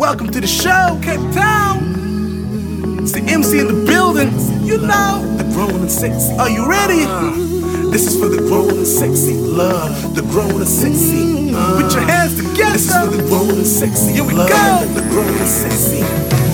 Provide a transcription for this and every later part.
Welcome to the show, Cape Town. It's the MC in the building. You know, the grown and sexy. Are you ready? This is for the grown and sexy. Love the grown and sexy. Put your hands together. This is for the grown and sexy. Here we Love go. the grown and sexy.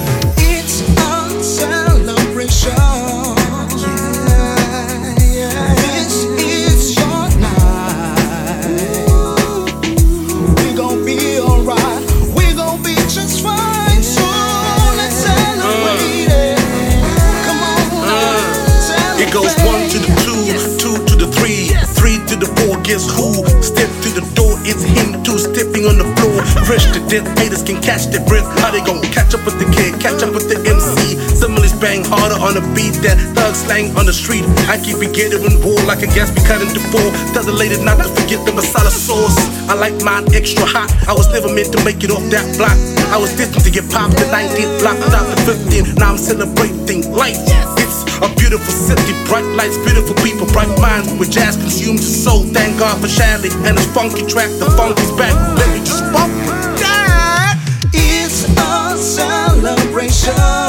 Guess who? Step to the door, it's him too, stepping on the floor. Fresh to death, haters can catch their breath. How they gon' catch up with the kid, catch up with the MC? On the beat that thug slang on the street. I keep it getting in war like a gas be cut into four. Tell the lady not to forget the masala sauce. I like mine extra hot. I was never meant to make it off that block. I was destined to get popped at 19, blocked out at 15. Now I'm celebrating life. It's a beautiful city, bright lights, beautiful people, bright minds. Where jazz consumes the soul. Thank God for Shadley and his funky track. The funk is back. Let me just bump that. It's a celebration.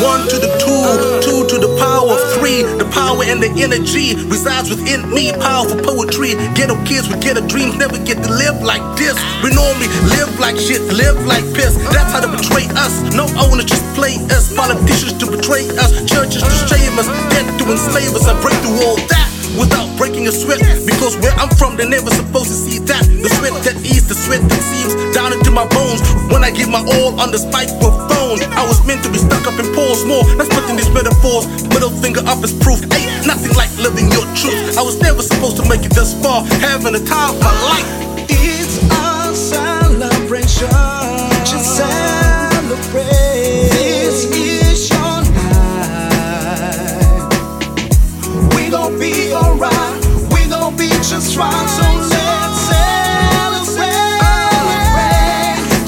One to the two, two to the power of three. The power and the energy resides within me. Powerful poetry. Ghetto kids with ghetto dreams never get to live like this. We normally live like shit, live like piss. That's how they betray us. No owners just play us. Politicians to betray us. Churches to shame us. Death to enslave us. I break through all that. Without breaking a sweat, because where I'm from, they're never supposed to see that. The sweat that eats, the sweat that seeps down into my bones. When I give my all on this microphone, I was meant to be stuck up in pause more. That's putting these metaphors. Middle finger up as proof. Ain't nothing like living your truth. I was never supposed to make it this far, having a time of my life. It's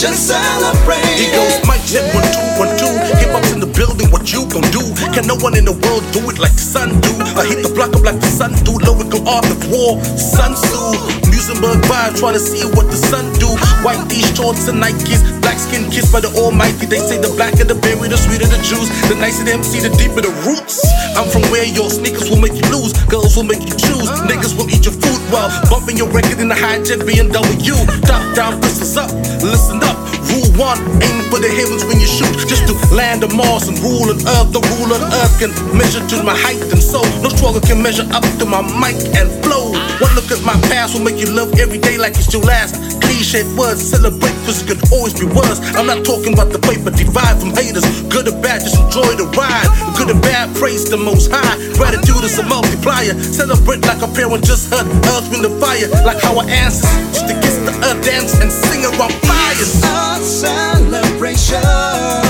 Just celebrate. He goes, Mike check one two one two. Hip hop's in the building. What you gon' do? Can no one in the world do it like the sun do? I hit the block up like the sun do. Lyrical art of war, Sun Tzu. Muizenberg vibe, trying to see what the sun do. White these shorts and Nikes, black skin kissed by the Almighty. They say the blacker the berry, the sweeter the juice. The nicer the MC, the deeper the roots. I'm from where your sneakers will make you lose, girls will make you choose. Your bumping your record in the hijack BMW. Top down, pistols up, listen up. Rule one, aim for the heavens when you shoot. Just to land on Mars and rule on Earth. The rule on Earth can measure to my height and soul. No struggle can measure up to my mic and flow. One look at my past will make you live every day like it's your last. Cliche words, celebrate, cause it could always be worse. I'm not talking about the paper divide from haters. Good or bad, just enjoy the ride. Or bad, praise the most high. Gratitude is a multiplier. Celebrate like a parent just heard earth, wind, and fire. Like how our ancestors used to kiss the earth, dance, and sing around fires. a celebration.